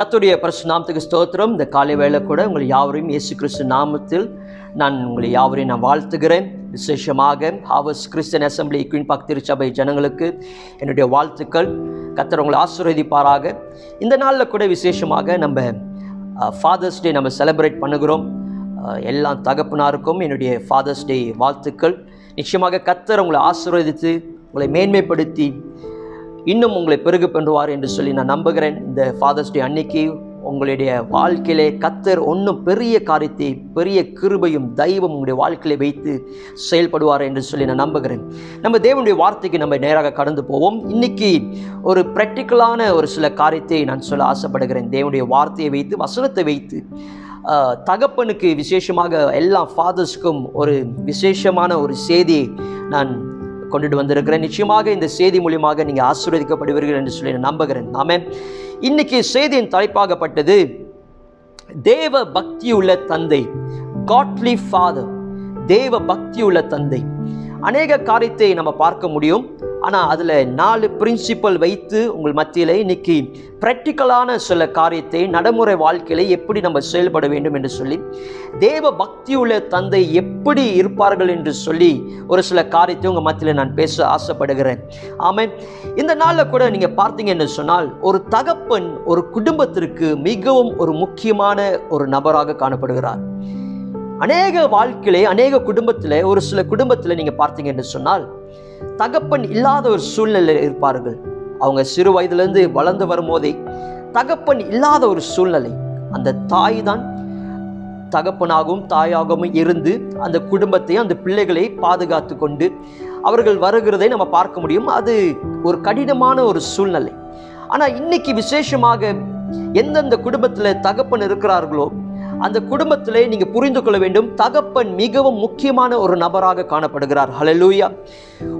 கர்த்தருடைய பரிசுநாமத்துக்கு ஸ்தோத்திரம். இந்த காலை வேலை கூட உங்கள் யாவரையும் இயேசு கிறிஸ்து நாமத்தில் நான் உங்களை யாவரையும் நான் வாழ்த்துகிறேன். விசேஷமாக ஹாவஸ் கிறிஸ்டியன் அசம்பிளி குயின் பாக் திருச்சபை ஜனங்களுக்கு என்னுடைய வாழ்த்துக்கள். கத்தர் உங்களை ஆசீர்வதிப்பாராக. இந்த நாளில் கூட விசேஷமாக நம்ம ஃபாதர்ஸ் டே நம்ம செலிப்ரேட் பண்ணுகிறோம். எல்லா தகப்பனாருக்கும் என்னுடைய ஃபாதர்ஸ் டே வாழ்த்துக்கள். நிச்சயமாக கத்தர் உங்களை ஆசீர்வதித்து உங்களை மேன்மைப்படுத்தி இன்னும் உங்களை பெருகு பண்ணுவார் என்று சொல்லி நான் நம்புகிறேன். இந்த ஃபாதர்ஸ் டே அன்னைக்கு உங்களுடைய வாழ்க்கையிலே கத்தர் ஒன்றும் பெரிய காரியத்தை பெரிய கிருபையும் தெய்வம் உங்களுடைய வாழ்க்கையில வைத்து செயல்படுவார் என்று சொல்லி நான் நம்புகிறேன். நம்ம தேவனுடைய வார்த்தைக்கு நம்ம நேராக கடந்து போவோம். இன்னைக்கு ஒரு ப்ராக்டிக்கலான ஒரு சில காரியத்தை நான் சொல்ல ஆசைப்படுகிறேன். தேவனுடைய வார்த்தையை வைத்து வசனத்தை வைத்து தகப்பனுக்கு விசேஷமாக எல்லா ஃபாதர்ஸ்க்கும் ஒரு விசேஷமான ஒரு செய்தியை நான் கொண்டுட்டு வந்திருக்கிறேன். நிச்சயமாக இந்த செய்தி மூலியமாக நீங்கள் ஆசீர்வதிக்கப்படுவீர்கள் என்று சொல்லி நான் நம்புகிறேன். நாம இன்னைக்கு செய்தியின் தலைப்பாகப்பட்டது தேவ பக்தியுள்ள தந்தை காட்லி ஃபாதர் தேவ பக்தியுள்ள தந்தை. அநேக காரியத்தை நம்ம பார்க்க முடியும். ஆனால் அதில் நாலு பிரின்சிபல் வைத்து உங்கள் மத்தியில் இன்னைக்கு ப்ராக்டிக்கலான சில காரியத்தை நடைமுறை வாழ்க்கையில எப்படி நம்ம செயல்பட வேண்டும் என்று சொல்லி தேவ பக்தியுள்ள தந்தை எப்படி இருப்பார்கள் என்று சொல்லி ஒரு சில காரியத்தை உங்கள் மத்தியில் நான் பேச ஆசைப்படுகிறேன். ஆமென். இந்த நாளில் கூட நீங்கள் பார்த்தீங்க என்று சொன்னால் ஒரு தகப்பன் ஒரு குடும்பத்திற்கு மிகவும் ஒரு முக்கியமான ஒரு நபராக காணப்படுகிறார். அநேக வாழ்க்கையிலே அநேக குடும்பத்தில் ஒரு சில குடும்பத்தில் நீங்கள் பார்த்தீங்க என்று சொன்னால் தகப்பன் இல்லாத ஒரு சூழ்நிலையில் இருப்பார்கள். அவங்க சிறு வயதிலிருந்து வளர்ந்து வரும்போதே தகப்பன் இல்லாத ஒரு சூழ்நிலை. அந்த தாய் தான் தகப்பனாகவும் தாயாகவும் இருந்து அந்த குடும்பத்தை அந்த பிள்ளைகளை பாதுகாத்து கொண்டு அவர்கள் வருகிறதை நம்ம பார்க்க முடியும். அது ஒரு கடினமான ஒரு சூழ்நிலை. ஆனால் இன்னைக்கு விசேஷமாக எந்தெந்த குடும்பத்தில் தகப்பன் இருக்கிறார்களோ அந்த குடும்பத்திலே நீங்க புரிந்து கொள்ள வேண்டும். தகப்பன் மிகவும் முக்கியமான ஒரு நபராக காணப்படுகிறார். ஹலலூயா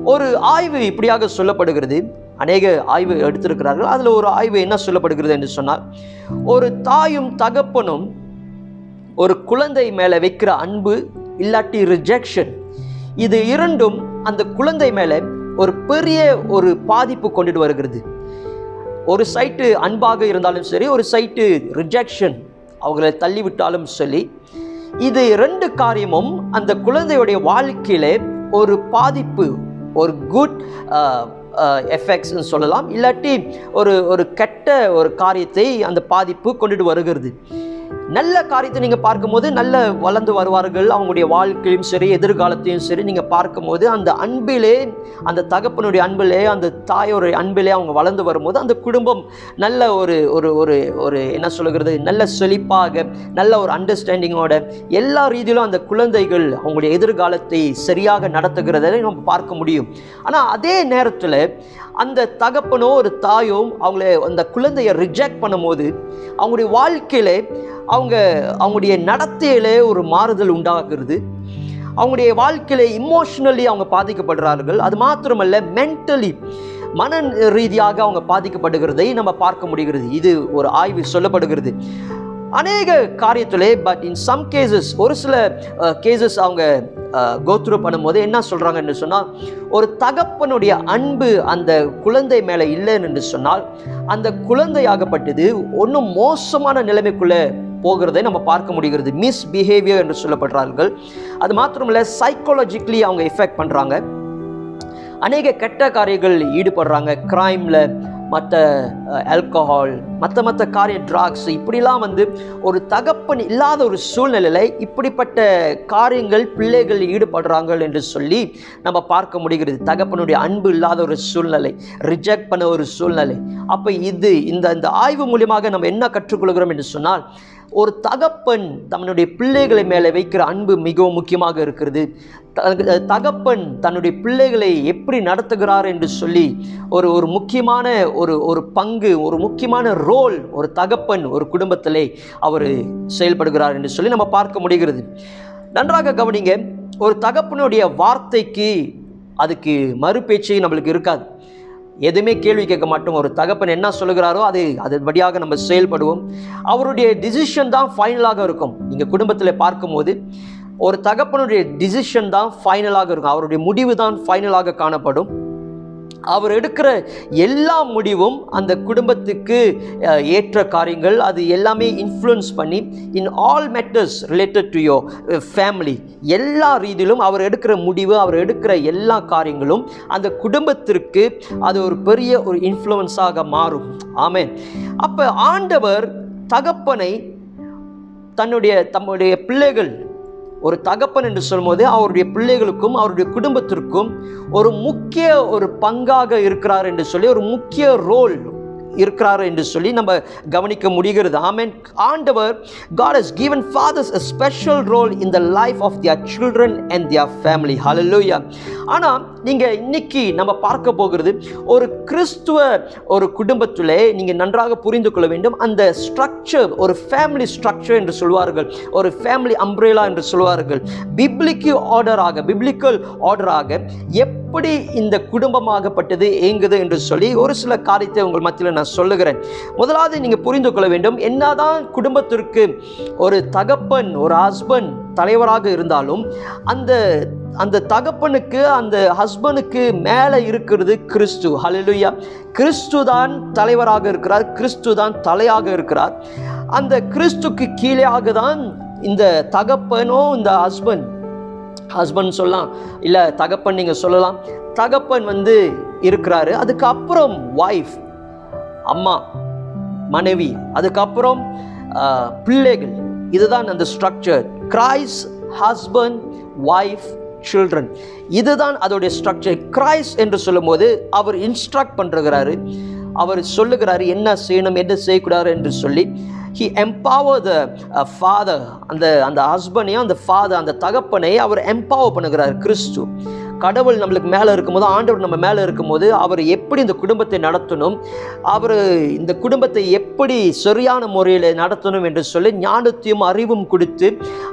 ஒரு ஆய்வு இப்படியாக சொல்லப்படுகிறது. அநேக ஆய்வு எடுத்திருக்கிறார்கள். அதில் ஒரு ஆய்வு என்ன சொல்லப்படுகிறது என்று சொன்னால் ஒரு தாயும் தகப்பனும் ஒரு குழந்தை மேலே வைக்கிற அன்பு இல்லாட்டி ரிஜெக்ஷன் இது இரண்டும் அந்த குழந்தை மேலே ஒரு பெரிய ஒரு பாதிப்பு கொண்டுட்டு வருகிறது. ஒரு சைட்டு அன்பாக இருந்தாலும் சரி ஒரு சைட்டு ரிஜெக்ஷன் அவர்களை தள்ளிவிட்டாலும் சொல்லி இது ரெண்டு காரியமும் அந்த குழந்தையுடைய வாழ்க்கையிலே ஒரு பாதிப்பு ஒரு குட் எஃபெக்ட்ஸ்னு uh, uh, சொல்லலாம். இல்லாட்டி ஒரு ஒரு கெட்ட ஒரு காரியத்தை அந்த பாதிப்பு கொண்டுட்டு வருகிறது. நல்ல காரியத்தை நீங்கள் பார்க்கும்போது நல்ல வளர்ந்து வருவார்கள். அவங்களுடைய வாழ்க்கையும் சரி எதிர்காலத்தையும் சரி நீங்கள் பார்க்கும்போது அந்த அன்பிலே அந்த தகப்பனுடைய அன்பிலே அந்த தாயோடைய அன்பிலே அவங்க வளர்ந்து வரும்போது அந்த குடும்பம் நல்ல ஒரு ஒரு ஒரு ஒரு என்ன சொல்லுகிறது? நல்ல செழிப்பாக நல்ல ஒரு அண்டர்ஸ்டாண்டிங்கோட எல்லா ரீதியிலும் அந்த குழந்தைகள் அவங்களுடைய எதிர்காலத்தை சரியாக நடத்துகிறதை நம்ம பார்க்க முடியும். ஆனால் அதே நேரத்தில் அந்த தகப்பனோ ஒரு தாயோ அவங்கள அந்த குழந்தையை ரிஜெக்ட் பண்ணும்போது அவங்களுடைய வாழ்க்கையிலே அவங்க அவங்களுடைய நடத்தையிலே ஒரு மாறுதல் உண்டாகிறது. அவங்களுடைய வாழ்க்கையில இமோஷனலி அவங்க பாதிக்கப்படுறார்கள். அது மாத்திரமல்ல மென்டலி மன ரீதியாக அவங்க பாதிக்கப்படுகிறதை நம்ம பார்க்க முடிகிறது. இது ஒரு ஆய்வு சொல்லப்படுகிறது. அநேக காரியத்திலே பட் இன் சம் கேசஸ் ஒரு சில கேசஸ் அவங்க கோத்ரூ பண்ணும்போது என்ன சொல்கிறாங்கன்னு சொன்னால் ஒரு தகப்பனுடைய அன்பு அந்த குழந்தை மேலே இல்லைன்னு என்று சொன்னால் அந்த குழந்தையாகப்பட்டது ஒன்றும் மோசமான நிலைமைக்குள்ளே போகிறதை நம்ம பார்க்க முடிகிறது. மிஸ் பிஹேவியர் என்று சொல்லப்படுறார்கள். அது மாத்திரமில்ல சைக்காலஜிக்கலி அவங்க எஃபெக்ட் பண்ணுறாங்க அநேக கெட்ட காரியங்கள் ஈடுபடுறாங்க. க்ரைமில் மற்ற ஆல்கஹால் மற்ற மற்ற காரிய ட்ராக்ஸ் இப்படிலாம் வந்து ஒரு தகப்பன் இல்லாத ஒரு சூழ்நிலையில் இப்படிப்பட்ட காரியங்கள் பிள்ளைகள் ஈடுபடுறாங்க என்று சொல்லி நம்ம பார்க்க முடிகிறது. தகப்பனுடைய அன்பு இல்லாத ஒரு சூழ்நிலை ரிஜெக்ட் பண்ண ஒரு சூழ்நிலை. அப்போ இது இந்த இந்த ஆய்வு மூலியமாக நம்ம என்ன கற்றுக்கொள்கிறோம் என்று சொன்னால் ஒரு தகப்பன் தன்னுடைய பிள்ளைகளை மேலே வைக்கிற அன்பு மிகவும் முக்கியமாக இருக்கிறது. தகப்பன் தன்னுடைய பிள்ளைகளை எப்படி நடத்துகிறார் என்று சொல்லி ஒரு ஒரு முக்கியமான ஒரு ஒரு பங்கு ஒரு முக்கியமான ரோல் ஒரு தகப்பன் ஒரு குடும்பத்திலே அவர் செயல்படுகிறார் என்று சொல்லி நம்ம பார்க்க முடிகிறது. நன்றாக கவனிங்க ஒரு தகப்பனுடைய வார்த்தைக்கு அதுக்கு மறுபேச்சு நம்மளுக்கு இருக்காது. எதுவுமே கேள்வி கேட்க மாட்டோம். ஒரு தகப்பன் என்ன சொல்லுகிறாரோ அது அதன்படியாக நம்ம செயல்படுவோம். அவருடைய டிசிஷன் தான் ஃபைனலாக இருக்கும். நீங்கள் குடும்பத்தில் பார்க்கும்போது ஒரு தகப்பனுடைய டிசிஷன் தான் ஃபைனலாக இருக்கும். அவருடைய முடிவு தான் ஃபைனலாக காணப்படும். அவர் எடுக்கிற எல்லா முடிவும் அந்த குடும்பத்துக்கு ஏற்ற காரியங்கள் அது எல்லாமே இன்ஃப்ளூயன்ஸ் பண்ணி in all matters related to your family எல்லா ரீதியிலும் அவர் எடுக்கிற முடிவு அவர் எடுக்கிற எல்லா காரியங்களும் அந்த குடும்பத்திற்கு அது ஒரு பெரிய ஒரு இன்ஃப்ளூயன்ஸாக மாறும். ஆமென் அப்போ ஆண்டவர் தகப்பனை தன்னுடைய தம்முடைய பிள்ளைகள் ஒரு தகப்பன் என்று சொல்லும்போது அவருடைய பிள்ளைகளுக்கும் அவருடைய குடும்பத்திற்கும் ஒரு முக்கிய ஒரு பங்காக இருக்கிறார் என்று சொல்லி ஒரு முக்கிய ரோல் இருக்கிறார் என்று சொல்லி நம்ம கவனிக்க முடிகிறது. ஆமென் ஆண்டவர் God has given fathers a special role in the life of their children and their family hallelujah ஆனால் நீங்கள் இன்னைக்கு நம்ம பார்க்க போகிறது ஒரு கிறிஸ்துவ ஒரு குடும்பத்திலே நீங்கள் நன்றாக புரிந்து கொள்ள வேண்டும். அந்த ஸ்ட்ரக்சர் ஒரு ஃபேமிலி ஸ்ட்ரக்சர் என்று சொல்வார்கள். ஒரு ஃபேமிலி அம்ப்ரேலா என்று சொல்வார்கள். பிப்ளிக்கு ஆர்டராக பிப்ளிக்கல் ஆர்டராக எப்படி இந்த குடும்பமாகப்பட்டது இயங்குது என்று சொல்லி ஒரு சில காரியத்தை உங்கள் மத்தியில் நான் சொல்லுகிறேன். முதலாவது நீங்கள் புரிந்து கொள்ள வேண்டும் என்னதான் குடும்பத்திற்கு ஒரு தகப்பன் ஒரு ஹஸ்பண்ட் தலைவராக இருந்தாலும் அந்த அந்த தகப்பனுக்கு அந்த ஹஸ்பண்டுக்கு மேலே இருக்கிறது கிறிஸ்து. ஹலலுயா கிறிஸ்து தான் தலைவராக இருக்கிறார் கிறிஸ்து தான் தலையாக இருக்கிறார். அந்த கிறிஸ்துக்கு கீழேயாக தான் இந்த தகப்பனோ இந்த ஹஸ்பண்ட் ஹஸ்பண்ட் சொல்லலாம் இல்லை தகப்பன் நீங்கள் சொல்லலாம். தகப்பன் வந்து இருக்கிறாரு அதுக்கப்புறம் ஒய்ஃப் அம்மா மனைவி அதுக்கப்புறம் பிள்ளைகள். இதுதான் அந்த structure Christ husband wife children இதுதான் அதோடைய ஸ்ட்ரக்சர் கிரைஸ் என்று சொல்லும்போது அவர் இன்ஸ்ட்ரக்ட் பண்ணுறாரு அவர் சொல்லுகிறாரு என்ன செய்யணும் என்ன செய்யக்கூடாது என்று சொல்லி. ஹி எம்பவர் த ஃபாதர் அந்த அந்த ஹஸ்பண்டையும் அந்த ஃபாதர் அந்த தகப்பனை அவர் எம்பவர் பண்ணுகிறார் கிறிஸ்து. கடவுள் நம்மளுக்கு மேலே இருக்கும்போது ஆண்டவர் நம்ம மேலே இருக்கும்போது அவர் எப்படி இந்த குடும்பத்தை நடத்தணும் அவர் இந்த குடும்பத்தை எப்படி சரியான முறையில் நடத்தணும் என்று சொல்லி ஞானத்தையும் அறிவும் கொடுத்து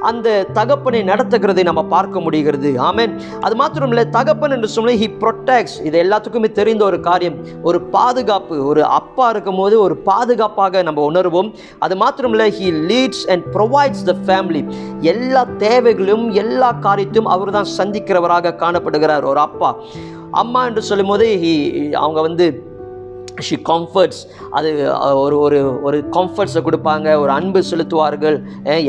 அந்த தகப்பனை நடத்துகிறதை நம்ம பார்க்க முடிகிறது. ஆமேன். அது மாத்திரம் இல்லை தகப்பன் என்று சொல்லி ஹி ப்ரொடெக்ட்ஸ் இது எல்லாத்துக்குமே தெரிந்த ஒரு காரியம். ஒரு பாதுகாப்பு ஒரு அப்பா இருக்கும்போது ஒரு பாதுகாப்பாக நம்ம உணர்வோம். அது மாத்திரம் இல்லை he leads and provides the family எல்லா தேவைகளும் எல்லா காரியத்தையும் அவர் தான் சந்திக்கிறவராக காணப்படுகிறார் ஒரு அப்பா. அம்மா என்று சொல்லும்போது ஹி அவங்க வந்து ஷி கம்ஃபர்ட்ஸ் அது ஒரு ஒரு ஒரு கம்ஃபர்ட்ஸை கொடுப்பாங்க ஒரு அன்பு செலுத்துவார்கள்.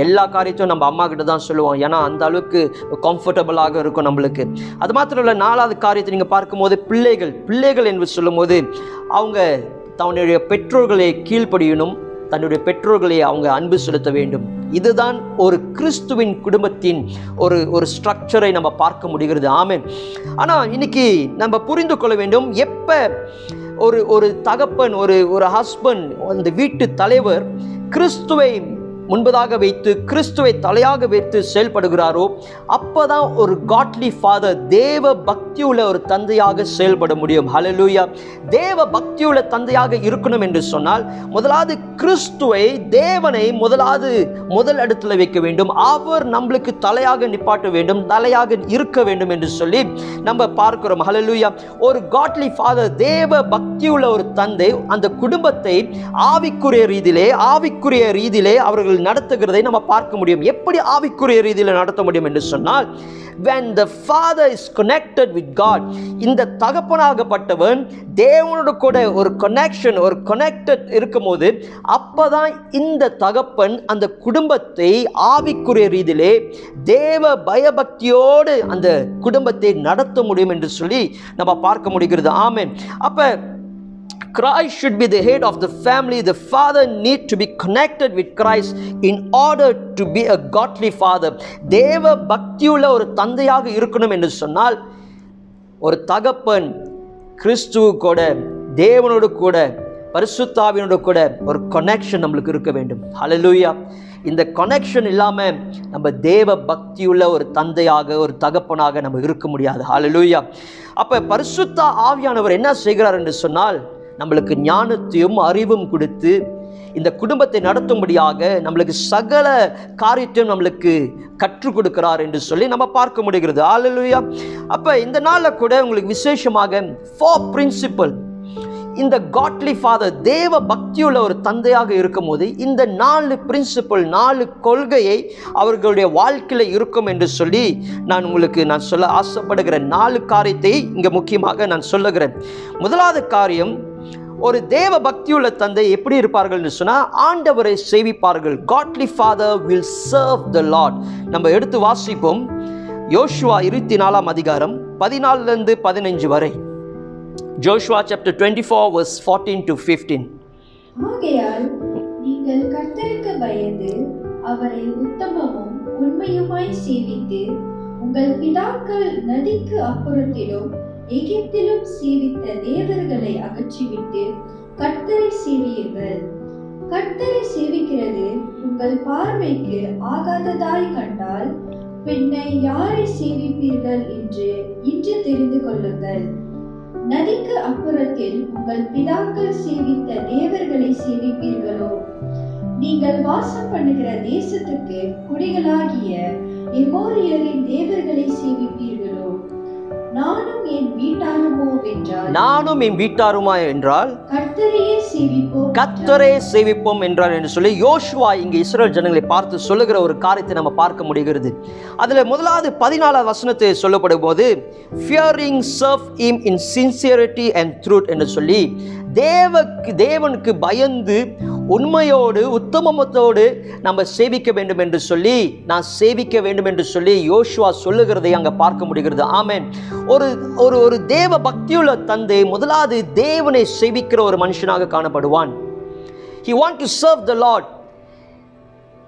எல்லா காரியத்தையும் நம்ம அம்மா கிட்ட தான் சொல்லுவோம். ஏன்னா அந்த அளவுக்கு கம்ஃபர்டபுளாக இருக்கும் நம்மளுக்கு. அது மாத்திரம் இல்லை நாலாவது காரியத்தை நீங்கள் பார்க்கும்போது பிள்ளைகள் பிள்ளைகள் என்று சொல்லும்போது அவங்க தன்னுடைய பெற்றோர்களை கீழ்ப்படியணும் தன்னுடைய பெற்றோர்களை அவங்க அன்பு செலுத்த வேண்டும். இதுதான் ஒரு கிறிஸ்துவின் குடும்பத்தின் ஒரு ஒரு ஸ்ட்ரக்சரை நம்ம பார்க்க முடிகிறது. ஆமென். ஆனால் இன்னைக்கு நம்ம புரிந்து கொள்ள வேண்டும் எப்போ ஒரு ஒரு தகப்பன் ஒரு ஒரு ஹஸ்பண்ட் அந்த வீட்டு தலைவர் கிறிஸ்துவை முன்பதாக வைத்து கிறிஸ்துவை தலையாக வைத்து செயல்படுகிறாரோ அப்போதான் ஒரு காட்லி ஃபாதர் தேவ பக்தியுள்ள ஒரு தந்தையாக செயல்பட முடியும். ஹலலூயா தேவ பக்தியுள்ள தந்தையாக இருக்கணும் என்று சொன்னால் முதலாவது கிறிஸ்துவை தேவனை முதலாவது முதல் இடத்துல வைக்க வேண்டும். அவர் நம்மளுக்கு தலையாக நிப்பாட்ட வேண்டும் தலையாக இருக்க வேண்டும் என்று சொல்லி நம்ம பார்க்கிறோம். ஹலலூயா ஒரு காட்லி ஃபாதர் தேவ பக்தியுள்ள ஒரு தந்தை அந்த குடும்பத்தை ஆவிக்குரிய ரீதியிலே ஆவிக்குரிய ரீதியிலே அவர்கள் நடத்துகிறதை நம்ம பார்க்க முடியும். எப்படி ஆவிக்குரிய ரீதியில் நடத்த முடியும் என்று சொன்னால் when the father is connected with god இந்த தகப்பனாகப்பட்டவன் தேவனோட கூட ஒரு கனெக்ஷன் ஒரு கனெக்டட் இருக்கும்போது அப்பதான் இந்த தகப்பன் அந்த குடும்பத்தை ஆவிக்குரிய ரீதியிலே தேவ பயபக்தியோடு அந்த குடும்பத்தை நடத்த முடியும் என்று சொல்லி நம்ம பார்க்க முடிகிறது. ஆமென். அப்ப Christ should be the head of the family. The father need to be connected with Christ in order to be a godly father. தேவ பக்தியுள்ள ஒரு தந்தையாக இருக்கணும் என்று சொன்னால் ஒரு தகப்பன் கிறிஸ்துவு கூட தேவனோடு கூட பரிசுத்தாவினோடு கூட ஒரு கனெக்ஷன் நம்மளுக்கு இருக்க வேண்டும் ஹலலூயா இந்த கனெக்ஷன் இல்லாமல் நம்ம தேவ பக்தியுள்ள ஒரு தந்தையாக ஒரு தகப்பனாக நம்ம இருக்க முடியாது ஹலலூயா அப்போ பரிசுத்தா ஆவியானவர் என்ன செய்கிறார் என்று சொன்னால் நம்மளுக்கு ஞானத்தையும் அறிவும் கொடுத்து இந்த குடும்பத்தை நடத்தும்படியாக நம்மளுக்கு சகல காரியத்தையும் நம்மளுக்கு கற்றுக் கொடுக்கிறார் என்று சொல்லி நம்ம பார்க்க முடிகிறது. ஆளுயா அப்போ இந்த நாளில் கூட உங்களுக்கு விசேஷமாக ஃபோர் பிரின்சிபல் இந்த காட்லி ஃபாதர் தேவ பக்தியுள்ள ஒரு தந்தையாக இருக்கும்போது இந்த நாலு பிரின்சிபல் நாலு கொள்கையை அவர்களுடைய வாழ்க்கையில் இருக்கும் என்று சொல்லி நான் உங்களுக்கு நான் சொல்ல ஆசைப்படுகிற நாலு காரியத்தை இங்கே முக்கியமாக நான் சொல்லுகிறேன். முதலாவது காரியம் ஒரு தேவ பக்தியுள்ள தந்தை எப்படி இருப்பார்கள்னு சொன்னால் ஆண்டவரை சேவிப்பார்கள். Godly father will serve the Lord நம்ம எடுத்து வாசிப்போம். யோஷுவா இருபத்தி நாலாம் அதிகாரம் பதினாலிருந்து பதினஞ்சு வரை. Joshua chapter twenty four verse fourteen to fifteen ஆகையால் நீங்கள் கர்த்தருக்கு பயந்து அவரை உத்தமமும் உண்மையுமாய் சேவித்து உங்கள் பிதாக்கள் நதிக்கு அப்புறத்திலும் எகிப்திலும் சேவித்த தேவர்களை அகற்றிவிட்டு கர்த்தரை சேவியுங்கள். கர்த்தரை சேவிக்கிறது உங்கள் பார்வைக்கு ஆகாததாய் கண்டால் பின்னை யாரை சேவிப்பீர்கள் என்று இன்று தெரிந்து கொள்ளுங்கள். நதிக்கு அப்புறத்தில் உங்கள் பிதாக்கள் சேவித்த தேவர்களை சேவிப்பீர்களோ? நீங்கள் வாசம் பண்ணுகிற தேசத்துக்கு குடிகளாகிய எமோரியரின் தேவர்களை சேவிப்பீர்கள்? நானும் என் வீட்டாருமோ வென்றால் நானும் என் வீட்டாருமா என்றால் கர்த்தரையே சேவிப்போம் கத்தரே சேவிப்போம் என்றார் என்று சொல்லி யோசுவா இங்கே இஸ்ரேல் ஜனங்களை பார்த்து சொல்லுகிற ஒரு காரியத்தை நம்ம பார்க்க முடிகிறது. அதில் முதலாவது பதினாலாவது வசனத்தை சொல்லப்படும் போது fearing serve him in sincerity and truth என்று சொல்லி தேவக்கு தேவனுக்கு பயந்து உண்மையோடு உத்தமத்தோடு நம்ம சேவிக்க வேண்டும் என்று சொல்லி நான் சேவிக்க வேண்டும் என்று சொல்லி யோசுவா சொல்லுகிறதை அங்கே பார்க்க முடிகிறது. ஆமென். ஒரு ஒரு ஒரு தேவ பக்தியுள்ள தந்தை முதலாவது தேவனை சேவிக்கிற ஒரு மனுஷனாக காணப்படுவான். He want to serve the Lord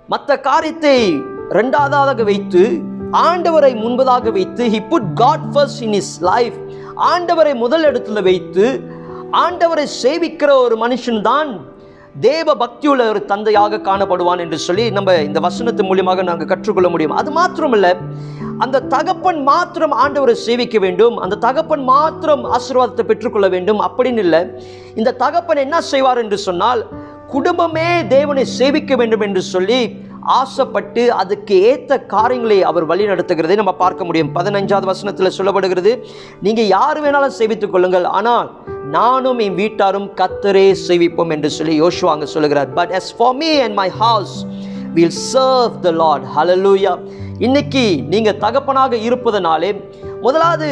மற்ற காரியத்தை ரெண்டாவதாக வைத்து ஆண்டவரை முன்பதாக வைத்து he put God first in his life ஆண்டவரை முதல் இடத்துல வைத்து ஆண்டவரை சேவிக்கிற ஒரு மனுஷன் தான் தேவ பக்தியுள்ள ஒரு தந்தையாக காணப்படுவான் என்று சொல்லி நம்ம இந்த வசனத்தின் மூலியமாக நாங்கள் கற்றுக்கொள்ள முடியும். அது மாத்திரமல்ல அந்த தகப்பன் மாத்திரம் ஆண்டவரை சேவிக்க வேண்டும் அந்த தகப்பன் மாத்திரம் ஆசீர்வாதத்தை பெற்றுக்கொள்ள வேண்டும் அப்படின்னு இல்லை. இந்த தகப்பன் என்ன செய்வார் என்று சொன்னால் குடும்பமே தேவனை சேவிக்க வேண்டும் என்று சொல்லி ஆசைப்பட்டு அதுக்கு ஏற்ற காரியங்களை அவர் வழி நடத்துகிறதை நம்ம பார்க்க முடியும். பதினஞ்சாவது வசனத்தில் சொல்லப்படுகிறது நீங்கள் யார் வேணாலும் சேவித்துக் கொள்ளுங்கள் ஆனால் நானும் என் வீட்டாரும் கத்தரே சேவிப்போம் என்று சொல்லி யோசுவாங்க சொல்லுகிறார். But as for me and my house will serve the Lord hallelujah இன்னைக்கு நீங்கள் தகப்பனாக இருப்பதனாலே முதலாவது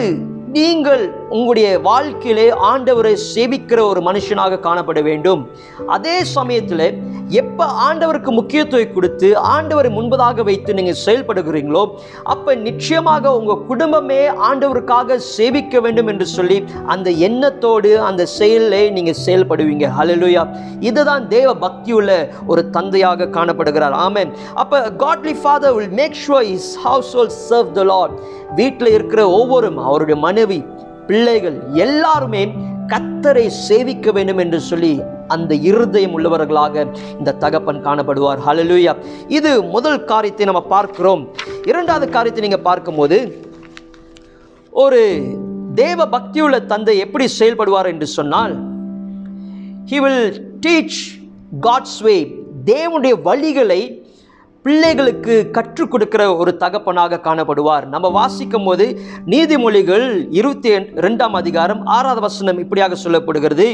நீங்கள் உங்களுடைய வாழ்க்கையிலே ஆண்டவரை சேவிக்கிற ஒரு மனுஷனாக காணப்பட வேண்டும். அதே சமயத்தில் எப்போ ஆண்டவருக்கு முக்கியத்துவம் கொடுத்து ஆண்டவரை முன்பதாக வைத்து நீங்கள் செயல்படுகிறீங்களோ அப்போ நிச்சயமாக உங்கள் குடும்பமே ஆண்டவருக்காக சேவிக்க வேண்டும் என்று சொல்லி அந்த எண்ணத்தோடு அந்த செயலில் நீங்கள் செயல்படுவீங்க. ஹலலுயா இதுதான் தேவ பக்தி உள்ள ஒரு தந்தையாக காணப்படுகிறார். ஆமன் அப்போ godly father will make sure his house whole serve the Lord வீட்டில் இருக்கிற ஒவ்வொரு அவருடைய மனைவி பிள்ளைகள் எல்லாருமே கத்தரை சேவிக்க வேண்டும் என்று சொல்லி அந்த இருதயம் உள்ளவர்களாக இந்த தகப்பன் காணப்படுவார். ஹலலூயா இது முதல் காரியத்தை நம்ம பார்க்கிறோம். இரண்டாவது காரியத்தை நீங்கள் பார்க்கும்போது ஒரு தேவ பக்தியுள்ள தந்தை எப்படி செயல்படுவார் என்று சொன்னால் he will teach God's way தேவனுடைய வழிகளை பிள்ளைகளுக்கு கற்றுக் கொடுக்கிற ஒரு தகப்பனாக காணப்படுவார். நம்ம வாசிக்கும் போது நீதிமொழிகள் இருபத்தி ரெண்டாம் அதிகாரம் ஆறாவது வசனம் இப்படியாக சொல்லப்படுகிறது.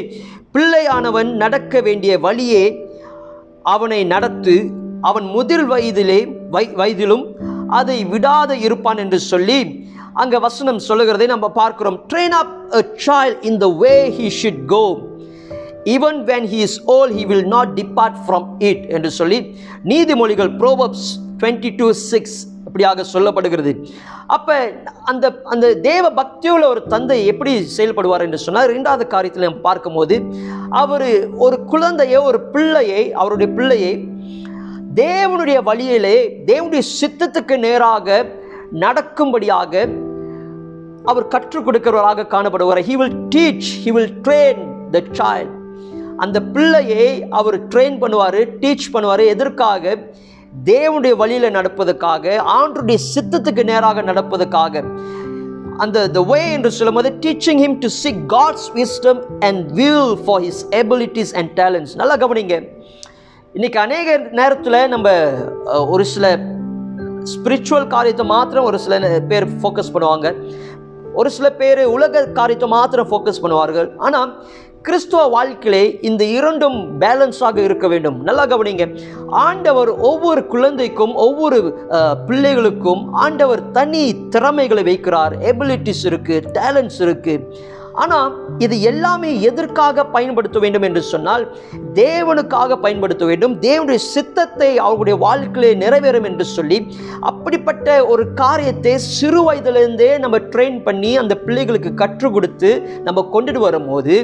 பிள்ளையானவன் நடக்க வேண்டிய வழியே அவனை நடத்து அவன் முதிர் வயதிலே வை வயதிலும் அதை விடாத இருப்பான் என்று சொல்லி அங்கே வசனம் சொல்லுகிறதை நம்ம பார்க்கிறோம். Train up a child in the way he should go even when he is old he will not depart from it என்று சொல்லி நீதிமொழிகள் ப்ரோவப்ஸ் டுவெண்ட்டி டூ சிக்ஸ் அப்படியாக சொல்லப்படுகிறது. அப்போ அந்த அந்த தேவ பக்தியுள்ள ஒரு தந்தை எப்படி செயல்படுவார் என்று சொன்னால் ரெண்டாவது காரியத்தில் நம்ம பார்க்கும்போது அவர் ஒரு குழந்தையை ஒரு பிள்ளையை அவருடைய பிள்ளையை தேவனுடைய வழியிலே தேவனுடைய சித்தத்துக்கு நேராக நடக்கும்படியாக அவர் கற்றுக் கொடுக்கிறவராக காணப்படுவார். He will teach he will train the child அந்த பிள்ளையை அவர் ட்ரெயின் பண்ணுவார் டீச் பண்ணுவார். எதற்காக? தேவனுடைய வழியில் நடப்பதற்காக ஆண்டுடைய சித்தத்துக்கு நேராக நடப்பதற்காக. அந்த த வே என்று சொல்லும்போது teaching him to see God's wisdom and will for his abilities and talents நல்லா கவனிங்க. இன்னைக்கு அநேக நேரத்தில் நம்ம ஒரு சில ஸ்பிரிச்சுவல் காரியத்தை மாத்திரம் ஒரு சில பேர் ஃபோக்கஸ் பண்ணுவாங்க. ஒரு சில பேர் உலக காரியத்தை மாத்திரம் ஃபோக்கஸ் பண்ணுவார்கள். ஆனால் கிறிஸ்துவ வாழ்க்கையிலே இந்த இரண்டும் பேலன்ஸாக இருக்க வேண்டும். நல்லா கவனிங்க. ஆண்டவர் ஒவ்வொரு குழந்தைக்கும் ஒவ்வொரு பிள்ளைகளுக்கும் ஆண்டவர் தனி திறமைகளை வைக்கிறார். எபிலிட்டிஸ் இருக்கு டேலண்ட்ஸ் இருக்குது ஆனால் இது எல்லாமே எதற்காக பயன்படுத்த வேண்டும் என்று சொன்னால் தேவனுக்காக பயன்படுத்த வேண்டும். தேவனுடைய சித்தத்தை அவர்களுடைய வாழ்க்கையிலே நிறைவேறும் என்று சொல்லி அப்படிப்பட்ட ஒரு காரியத்தை சிறு வயதிலிருந்தே நம்ம ட்ரெயின் பண்ணி அந்த பிள்ளைகளுக்கு கற்றுக் கொடுத்து நம்ம கொண்டுட்டு வரும்போது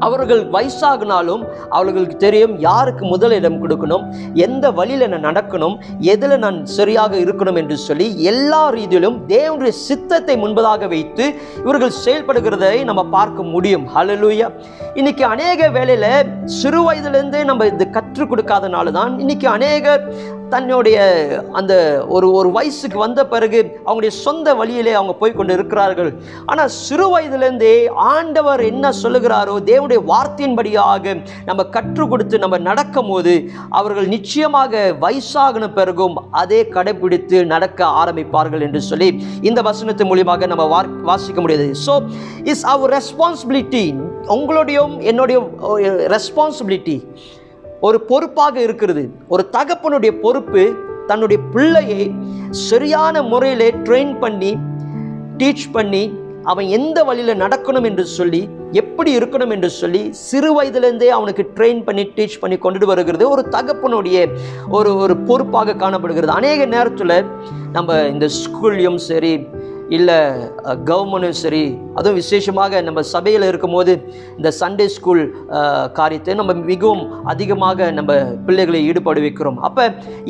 அவர்கள் வயசாகினாலும் அவர்களுக்கு தெரியும் யாருக்கு முதலிடம் கொடுக்கணும் எந்த வழியில் நான் நடக்கணும் எதில் நான் சரியாக இருக்கணும் என்று சொல்லி எல்லா ரீதியிலும் தேவனுடைய சித்தத்தை முன்பதாக வைத்து இவர்கள் செயல்படுகிறதை நம்ம பார்க்க முடியும். ஹலலூயா இன்னைக்கு அநேக வேலையில் சிறு வயதிலிருந்தே நம்ம இது கற்றுக் கொடுக்காதனால தான் இன்னைக்கு அநேகர் தன்னுடைய அந்த ஒரு ஒரு வயசுக்கு வந்த பிறகு அவங்களுடைய சொந்த வழியிலே அவங்க போய் கொண்டு இருக்கிறார்கள். ஆனால் சிறு வயதிலேருந்தே ஆண்டவர் என்ன சொல்லுகிறாரோ தேவனுடைய வார்த்தையின்படியாக நம்ம கற்றுக் கொடுத்து நம்ம நடக்கும் போது அவர்கள் நிச்சயமாக வயசாகின பிறகும் அதே கடைபிடித்து நடக்க ஆரம்பிப்பார்கள் என்று சொல்லி இந்த வசனத்தின் மூலியமாக நம்ம வாசிக்க முடியாது. ஸோ இஸ் அவர் ரெஸ்பான்சிபிலிட்டி உங்களுடையும் என்னுடைய uh, ரெஸ்பான்சிபிலிட்டி ஒரு பொறுப்பாக இருக்கிறது. ஒரு தகப்பனுடைய பொறுப்பு தன்னுடைய பிள்ளையை சரியான முறையில் ட்ரெயின் பண்ணி டீச் பண்ணி அவன் எந்த வழியில் நடக்கணும் என்று சொல்லி எப்படி இருக்கணும் என்று சொல்லி சிறு வயதிலேருந்தே அவனுக்கு ட்ரெயின் பண்ணி டீச் பண்ணி கொண்டுட்டு வருகிறது. ஒரு தகப்பனுடைய ஒரு ஒரு பொறுப்பாக காணப்படுகிறது. அநேக நேரத்தில் நம்ம இந்த ஸ்கூல்லையும் சரி இல்லை கவர்மெண்ட்டும் சரி அதுவும் விசேஷமாக நம்ம சபையில் இருக்கும்போது இந்த சண்டே ஸ்கூல் காரியத்தை நம்ம மிகவும் அதிகமாக நம்ம பிள்ளைகளை ஈடுபட வைக்கிறோம். அப்போ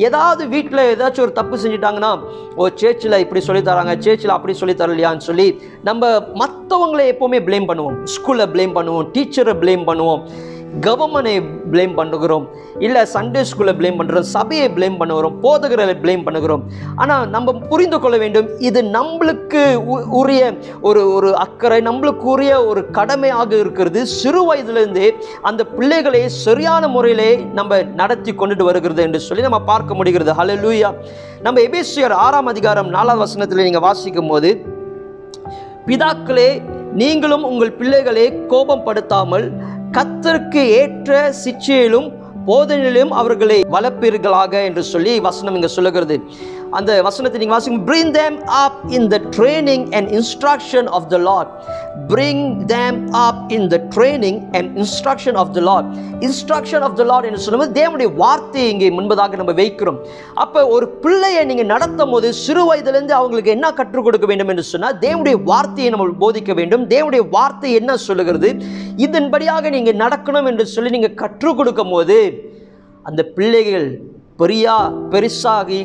ஏதாவது வீட்டில் ஏதாச்சும் ஒரு தப்பு செஞ்சிட்டாங்கன்னா ஓ சேர்ச்சில் இப்படி சொல்லித் தராங்க சேர்ச்சில் அப்படி சொல்லி தரலையான்னு சொல்லி நம்ம மற்றவங்களை எப்போவுமே ப்ளேம் பண்ணுவோம். ஸ்கூலில் ப்ளேம் பண்ணுவோம் டீச்சரை ப்ளேம் பண்ணுவோம். கவர்மெண்டை ப்ளேம் பண்ணுகிறோம். இல்லை சண்டே ஸ்கூலை ப்ளேம் பண்ணுறோம் சபையை ப்ளேம் பண்ணுகிறோம். போதகர்களை ப்ளேம் பண்ணுகிறோம். ஆனால் நம்ம புரிந்து கொள்ள வேண்டும் இது நம்மளுக்கு உ- உரிய ஒரு ஒரு அக்கறை நம்மளுக்கு உரிய ஒரு கடமையாக இருக்கிறது. சிறு வயதிலிருந்தே அந்த பிள்ளைகளை சரியான முறையிலே நம்ம நடத்தி கொண்டுட்டு வருகிறது என்று சொல்லி நம்ம பார்க்க முடிகிறது. ஹalleluya நம்ம எபேசியர் ஆறாம் அதிகாரம் நாலாவது வசனத்தில் நீங்கள் வாசிக்கும் போது பிதாக்களே நீங்களும் உங்கள் பிள்ளைகளை கோபம் படுத்தாமல் கத்தருக்கு ஏற்ற சிச்சையிலும் போதனையிலும் அவர்களை வளர்ப்பீர்களாக என்று சொல்லி வசனம் இங்கே சொல்லுகிறது. அந்த வசனத்தை நீங்கள் வாசிக்கும் bring them up in the training and instruction of the Lord bring them up in the training and instruction of the Lord instruction of the Lord என்று சொல்லும்போது தேவனுடைய வார்த்தையை இங்கே முன்பதாக நம்ம வைக்கிறோம். அப்போ ஒரு பிள்ளையை நீங்கள் நடத்தும் போது சிறு வயதிலிருந்து அவங்களுக்கு என்ன கற்றுக் கொடுக்க வேண்டும் என்று சொன்னால் தேவனுடைய வார்த்தையை நம்ம போதிக்க வேண்டும். தேவனுடைய வார்த்தை என்ன சொல்லுகிறது? இதன்படியாக நீங்கள் நடக்கணும் என்று சொல்லி நீங்கள் கற்றுக் கொடுக்கும் போது அந்த பிள்ளைகள் பெரியா பெருசாகி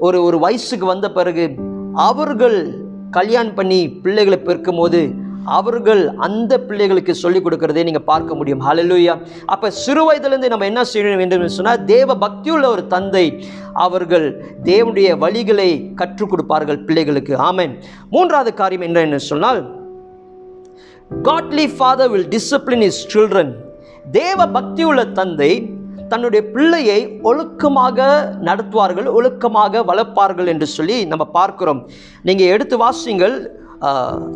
ஒரு ஒரு வயசுக்கு வந்த பிறகு அவர்கள் கல்யாணம் பண்ணி பிள்ளைகளை பெருக்கும் போது அவர்கள் அந்த பிள்ளைகளுக்கு சொல்லிக் கொடுக்கறதே நீங்கள் பார்க்க முடியும். ஹலலூயா அப்போ சிறு வயதுலேருந்து நம்ம என்ன செய்ய வேண்டும் என்று சொன்னால் தேவ பக்தியுள்ள ஒரு தந்தை அவர்கள் தேவனுடைய வழிகளை கற்றுக் கொடுப்பார்கள் பிள்ளைகளுக்கு. ஆமென் மூன்றாவது காரியம் என்ன என்று சொன்னால் godly father will discipline his children தேவ பக்தியுள்ள தந்தை தன்னுடைய பிள்ளையை ஒழுக்கமாக நடத்துவார்கள் ஒழுக்கமாக வளர்ப்பார்கள் என்று சொல்லி நம்ம பார்க்கிறோம். நீங்கள் எடுத்து வாசிங்கள்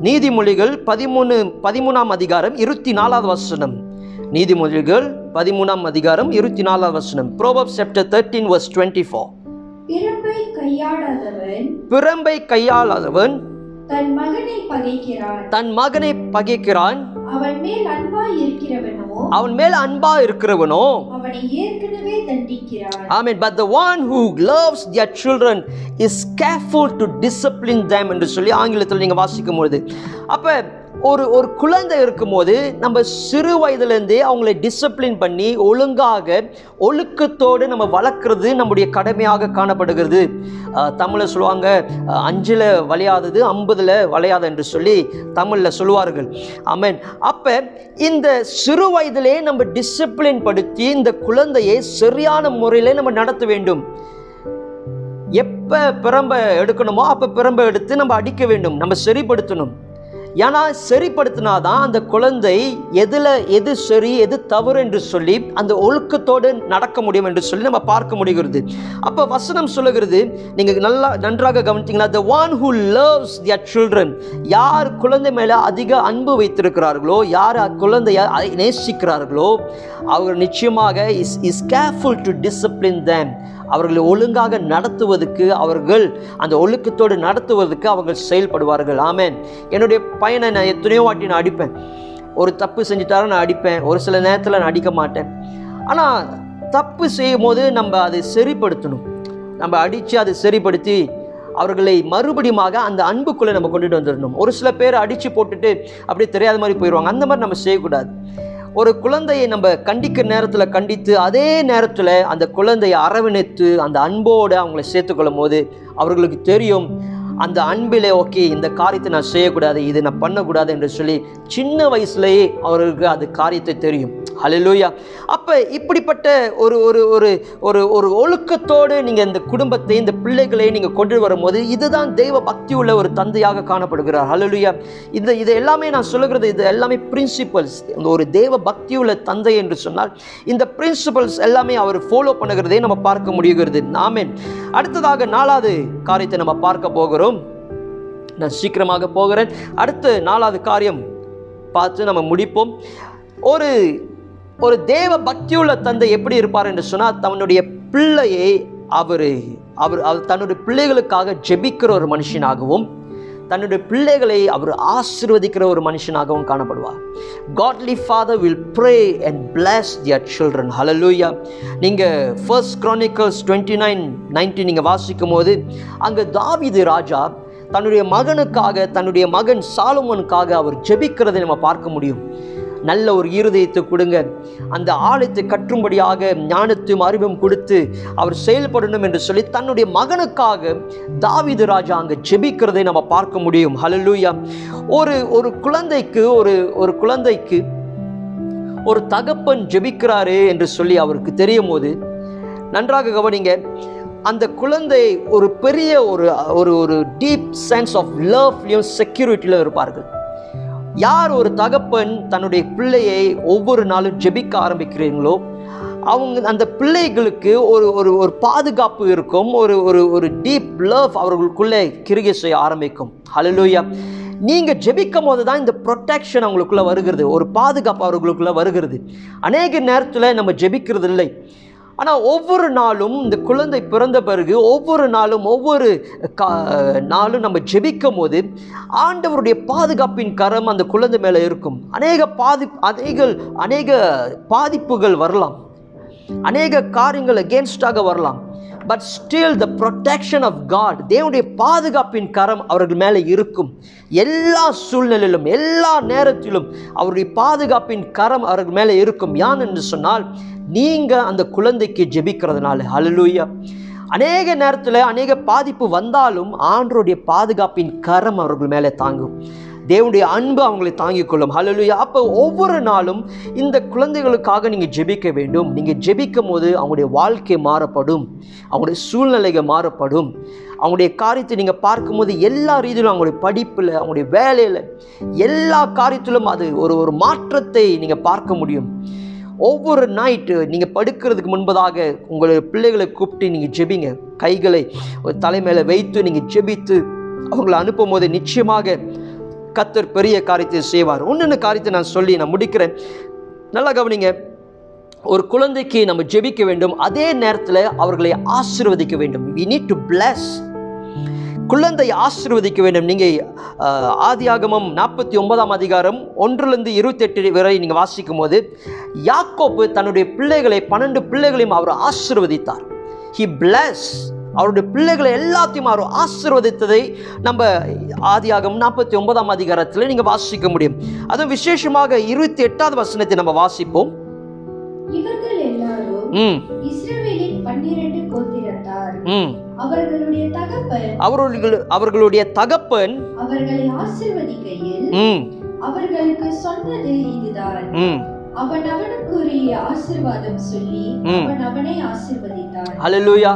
நீதிமொழிகள் பதிமூணு பதிமூணாம் அதிகாரம் இருபத்தி நாலாவது வசனம். நீதிமொழிகள் பதிமூணாம் அதிகாரம் இருபத்தி நாலாவது வசனம் proverbs chapter thirteen verse twenty four பிறம்பை கையாளாதவன் தன் மகனை பகைக்கிறான். தன் மகனை பகைக்கிறான். அவன் மேல் அன்பாய் இருக்கிறவனோ? அவன் மேல் அன்பா இருக்கிறவனோ? அவனை ஏற்கனவே தண்டிக்கிறான் Amen. But the one who loves their children is careful to discipline them என்று சொல்லி ஆங்கிலத்தில் நீங்கள் வாசிக்கும் பொழுது அப்போ ஒரு ஒரு குழந்தை இருக்கும்போது நம்ம சிறு வயதிலேருந்தே அவங்கள டிசிப்ளின் பண்ணி ஒழுங்காக ஒழுக்கத்தோடு நம்ம வளர்க்குறது நம்முடைய கடமையாக காணப்படுகிறது. தமிழில் சொல்லுவாங்க அஞ்சில் வளையாதது ஐம்பதில் வளையாது என்று சொல்லி தமிழில் சொல்லுவார்கள். ஆமேன். அப்போ இந்த சிறு வயதிலே நம்ம டிசிப்ளின் படுத்தி இந்த குழந்தையை சரியான முறையில் நம்ம நடத்த வேண்டும். எப்போ பிரம்ப எடுக்கணுமோ அப்போ பிரம்ப எடுத்து நம்ம அடிக்க வேண்டும். நம்ம சரிப்படுத்தணும். ஏன்னா சரிப்படுத்தினாதான் அந்த குழந்தை எதில் எது சரி எது தவறு என்று சொல்லி அந்த ஒழுக்கத்தோடு நடக்க முடியும் என்று சொல்லி நம்ம பார்க்க முடிகிறது. அப்போ வசனம் சொல்லுகிறது நீங்கள் நல்லா நன்றாக கவனித்தீங்களா the one who loves their children யார் குழந்தை மேலே அதிக அன்பு வைத்திருக்கிறார்களோ யார் குழந்தையை நேசிக்கிறார்களோ அவர் நிச்சயமாக is is careful to discipline them அவர்களை ஒழுங்காக நடத்துவதற்கு அவர்கள் அந்த ஒழுக்கத்தோடு நடத்துவதற்கு அவர்கள் செயல்படுவார்கள். ஆமேன். என்னுடைய பையனை நான் எத்தனையோ வாட்டி நான் அடிப்பேன். ஒரு தப்பு செஞ்சுட்டாலும் நான் அடிப்பேன். ஒரு சில நேரத்தில் நான் அடிக்க மாட்டேன். ஆனால் தப்பு செய்யும் போது நம்ம அதை சரிப்படுத்தணும். நம்ம அடித்து அதை சரிப்படுத்தி அவர்களை மறுபடியுமாக அந்த அன்புக்குள்ளே நம்ம கொண்டுட்டு வந்துடணும். ஒரு சில பேர் அடித்து போட்டுட்டு அப்படியே தெரியாத மாதிரி போயிடுவாங்க அந்த மாதிரி நம்ம செய்யக்கூடாது. ஒரு குழந்தையை நம்ம கண்டிக்கிற நேரத்தில் கண்டித்து அதே நேரத்தில் அந்த குழந்தையை அரவணைத்து அந்த அன்போடு அவங்கள சேர்த்துக்கொள்ளும் போது அவர்களுக்கு தெரியும் அந்த அன்பிலே ஓகே இந்த காரியத்தை நான் செய்யக்கூடாது இது நான் பண்ணக்கூடாது என்று சொல்லி சின்ன வயசுலேயே அவர்களுக்கு அது காரியத்தை தெரியும். ஹலலூயா அப்போ இப்படிப்பட்ட ஒரு ஒரு ஒரு ஒரு ஒரு ஒழுக்கத்தோடு நீங்கள் இந்த குடும்பத்தை இந்த பிள்ளைகளை நீங்கள் கொண்டு வரும்போது இதுதான் தெய்வ பக்தி உள்ள ஒரு தந்தையாக காணப்படுகிறார். ஹலலுயா இந்த இது எல்லாமே நான் சொல்லுகிறது இது எல்லாமே பிரின்சிபல்ஸ் ஒரு தேவ பக்தி உள்ள தந்தை என்று சொன்னால் இந்த பிரின்சிபல்ஸ் எல்லாமே அவர் ஃபாலோ பண்ணுகிறதே நம்ம பார்க்க முடிகிறது. நாமே அடுத்ததாக நாலாவது காரியத்தை நம்ம பார்க்க போகிறோம். நான் சீக்கிரமாக போகிறேன். அடுத்து நாலாவது காரியம் பார்த்து நம்ம முடிப்போம். ஒரு ஒரு தேவ பக்தியுள்ள தந்தை எப்படி இருப்பார் என்று சொன்னால் தன்னுடைய பிள்ளையை அவர் அவர் அவர் தன்னுடைய பிள்ளைகளுக்காக ஜெபிக்கிற ஒரு மனுஷனாகவும் தன்னுடைய பிள்ளைகளை அவர் ஆசீர்வதிக்கிற ஒரு மனுஷனாகவும் காணப்படுவார். Godly father will pray and bless their children hallelujah நீங்கள் first Chronicles twenty nine nineteen நீங்கள் வாசிக்கும் போது அங்கே தாவிது ராஜா தன்னுடைய மகனுக்காக தன்னுடைய மகன் சாலுமனுக்காக அவர் ஜெபிக்கிறதை நம்ம பார்க்க முடியும். நல்ல ஒரு இருதயத்தை கொடுங்க. அந்த ஆலயத்தை கற்றும்படியாக ஞானத்தையும் அறிவும் கொடுத்து அவர் செயல்படணும் என்று சொல்லி தன்னுடைய மகனுக்காக தாவிது ராஜா அங்கே ஜெபிக்கிறதை நம்ம பார்க்க முடியும். ஹலலூயா ஒரு ஒரு குழந்தைக்கு ஒரு ஒரு குழந்தைக்கு ஒரு தகப்பன் ஜெபிக்கிறாரு என்று சொல்லி அவருக்கு தெரியும் போது நன்றாக கவனிங்க. அந்த குழந்தை ஒரு பெரிய ஒரு ஒரு ஒரு டீப் சென்ஸ் ஆஃப் லவ்லையும் செக்யூரிட்டியிலும் இருப்பார்கள். யார் ஒரு தகப்பன் தன்னுடைய பிள்ளையை ஒவ்வொரு நாளும் ஜெபிக்க ஆரம்பிக்கிறீங்களோ அவங்க அந்த பிள்ளைகளுக்கு ஒரு ஒரு ஒரு பாதுகாப்பு இருக்கும் ஒரு ஒரு ஒரு டீப் லவ் அவர்களுக்குள்ளே கிரிகை செய்ய ஆரம்பிக்கும். ஹலலூயா நீங்கள் ஜெபிக்கும் போது தான் இந்த ப்ரொட்டெக்ஷன் அவங்களுக்குள்ளே வருகிறது ஒரு பாதுகாப்பு அவர்களுக்குள்ளே வருகிறது. அநேக நேரத்தில் நம்ம ஜெபிக்கிறது இல்லை ஆனால் ஒவ்வொரு நாளும் இந்த குழந்தை பிறந்த பிறகு ஒவ்வொரு நாளும் ஒவ்வொரு கா நாளும் நம்ம ஜெபிக்கும் போது ஆண்டவருடைய பாதுகாப்பின் கரம் அந்த குழந்தை மேலே இருக்கும். அநேக பாதி அநேக அநேக பாதிப்புகள் வரலாம். அநேக காரியங்கள் அகேன்ஸ்டாக வரலாம். But still the protection of God தேவனுடைய பாதுகாப்பின் கரம் அவர்கள் மேலே இருக்கும். எல்லா சூழ்நிலையிலும் எல்லா நேரத்திலும் அவருடைய பாதுகாப்பின் கரம் அவர்கள் மேலே இருக்கும். யான் என்று சொன்னால் நீங்கள் அந்த குழந்தைக்கு ஜெபிக்கிறதுனால. ஹalleluya அநேக நேரத்தில் அநேக பாதிப்பு வந்தாலும் ஆண்டருடைய பாதுகாப்பின் கரம் அவர்கள் மேலே தாங்கும். தேவனுடைய அன்பு அவங்களை தாங்கிக் கொள்ளும். ஹலலுயா அப்போ ஒவ்வொரு நாளும் இந்த குழந்தைகளுக்காக நீங்கள் ஜெபிக்க வேண்டும். நீங்கள் ஜெபிக்கும் போது அவங்களுடைய வாழ்க்கை மாறப்படும். அவங்களுடைய சூழ்நிலைகள் மாறப்படும். அவங்களுடைய காரியத்தை நீங்கள் பார்க்கும்போது எல்லா ரீதியிலும் அவங்களுடைய படிப்பில் அவங்களுடைய வேலையில் எல்லா காரியத்திலும் அது ஒரு ஒரு மாற்றத்தை நீங்கள் பார்க்க முடியும். ஒவ்வொரு நைட்டு நீங்கள் படுக்கிறதுக்கு முன்பதாக உங்களுடைய பிள்ளைகளை கூப்பிட்டு நீங்கள் ஜெபிங்க. கைகளை ஒரு தலை மேலே வைத்து நீங்கள் ஜெபித்து அவங்களை அனுப்பும் போது நிச்சயமாக கத்தர் பெரிய காரியத்தை செய்வார். ஒன்று காரியத்தை நான் சொல்லி நான் முடிக்கிறேன். நல்லா கவனிங்க. ஒரு குழந்தைக்கு நம்ம ஜெபிக்க வேண்டும். அதே நேரத்தில் அவர்களை ஆசிர்வதிக்க வேண்டும். வி நீட் டு பிளஸ் குழந்தை ஆசிர்வதிக்க வேண்டும். நீங்கள் ஆதியாகமம் நாற்பத்தி ஒன்பதாம் அதிகாரம் ஒன்றிலிருந்து இருபத்தெட்டு வரை நீங்கள் வாசிக்கும் போது யாக்கோப்பு தன்னுடைய பிள்ளைகளை பன்னெண்டு பிள்ளைகளையும் அவர் ஆசீர்வதித்தார். ஹி பிளஸ் அவருடைய பிள்ளைகளை எல்லாத்தையும் அவர் ஆசீர்வதித்ததை நம்ம ஆதியாகமம் நாற்பத்தி ஒன்பதாம் அதிகாரத்தில் நீங்கள் வாசிக்க முடியும். அதுவும் விசேஷமாக இருபத்தி எட்டாவது வசனத்தை நம்ம வாசிப்போம். அவர்களுடைய அவர்களுடைய தகப்பன் அவர்களை ஆசிர்வதிக்கையில் ம். அவர்களுக்கு சொன்னது இதுதான். ம். அவன் அவனுக்குரிய ஆசிர்வாதம் சொல்லி. அவன் அவனை ஆசிர்வதித்தான் ஹalleluya.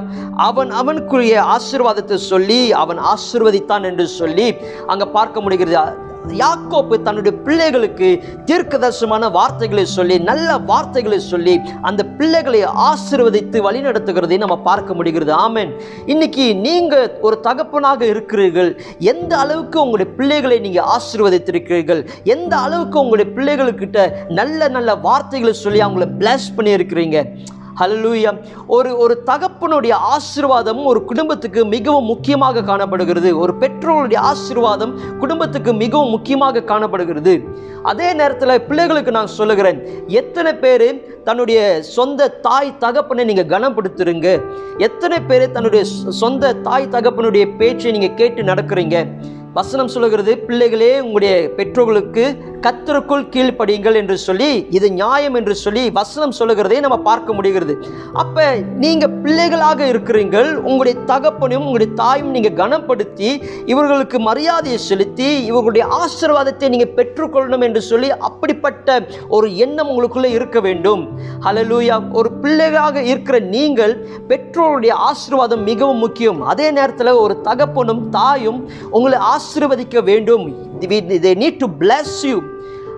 அவன் அவனுக்குரிய ஆசீர்வாதத்தை சொல்லி அவன் ஆசீர்வதித்தான் என்று சொல்லி அங்க பார்க்க முடிகிறது. யாக்கோப்பு தன்னுடைய பிள்ளைகளுக்கு தீர்க்கதர்சமான வார்த்தைகளை சொல்லி நல்ல வார்த்தைகளை சொல்லி அந்த பிள்ளைகளை ஆசிர்வதித்து வழிநடத்துகிறதை நம்ம பார்க்க முடிகிறது. ஆமன். இன்னைக்கு நீங்கள் ஒரு தகப்பனாக இருக்கிறீர்கள். எந்த அளவுக்கு உங்களுடைய பிள்ளைகளை நீங்கள் ஆசீர்வதித்திருக்கிறீர்கள்? எந்த அளவுக்கு உங்களுடைய பிள்ளைகளுக்கிட்ட நல்ல நல்ல வார்த்தைகளை சொல்லி அவங்கள பிளஸ் பண்ணியிருக்கிறீங்க? ஹalleluya ஒரு ஒரு தகப்பனுடைய ஆசீர்வாதம் ஒரு குடும்பத்துக்கு மிகவும் முக்கியமாக காணப்படுகிறது. ஒரு பெற்றோருடைய ஆசீர்வாதம் குடும்பத்துக்கு மிகவும் முக்கியமாக காணப்படுகிறது. அதே நேரத்தில் பிள்ளைகளுக்கு நான் சொல்லுகிறேன். எத்தனை பேர் தன்னுடைய சொந்த தாய் தகப்பனை நீங்கள் கனப்படுத்துறீங்க? எத்தனை பேர் தன்னுடைய சொந்த தாய் தகப்பனுடைய பேச்சை நீங்கள் கேட்டு நடக்கிறீங்க? வசனம் சொல்லுகிறது பிள்ளைகளே உங்களுடைய பெற்றோர்களுக்கு கத்தருக்குள் கீழ்ப்படியுங்கள் என்று சொல்லி இது நியாயம் என்று சொல்லி வசனம் சொல்லுகிறதை நம்ம பார்க்க முடிகிறது. அப்ப நீங்க பிள்ளைகளாக இருக்கிறீர்கள் உங்களுடைய தகப்பனையும் உங்களுடைய தாயும் நீங்க கனப்படுத்தி இவர்களுக்கு மரியாதையை செலுத்தி இவர்களுடைய ஆசீர்வாதத்தை நீங்க பெற்றுக்கொள்ளணும் என்று சொல்லி அப்படிப்பட்ட ஒரு எண்ணம் உங்களுக்குள்ள இருக்க வேண்டும். ஹலலூயா ஒரு பிள்ளைகளாக இருக்கிற நீங்கள் பெற்றோருடைய ஆசீர்வாதம் மிகவும் முக்கியம். அதே நேரத்தில் ஒரு தகப்பனும் தாயும் உங்களை ஆசீர்வதிக்க வேண்டும். They need to bless you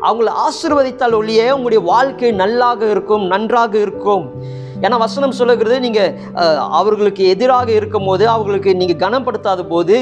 அவங்களை ஆசிர்வதித்தால் ஒழிய உங்களுடைய வாழ்க்கை நல்லாக இருக்கும் நன்றாக இருக்கும். ஏன்னா வசனம் சொல்லுகிறது நீங்கள் அவர்களுக்கு எதிராக இருக்கும் போது அவர்களுக்கு நீங்கள் கனப்படுத்தாத போது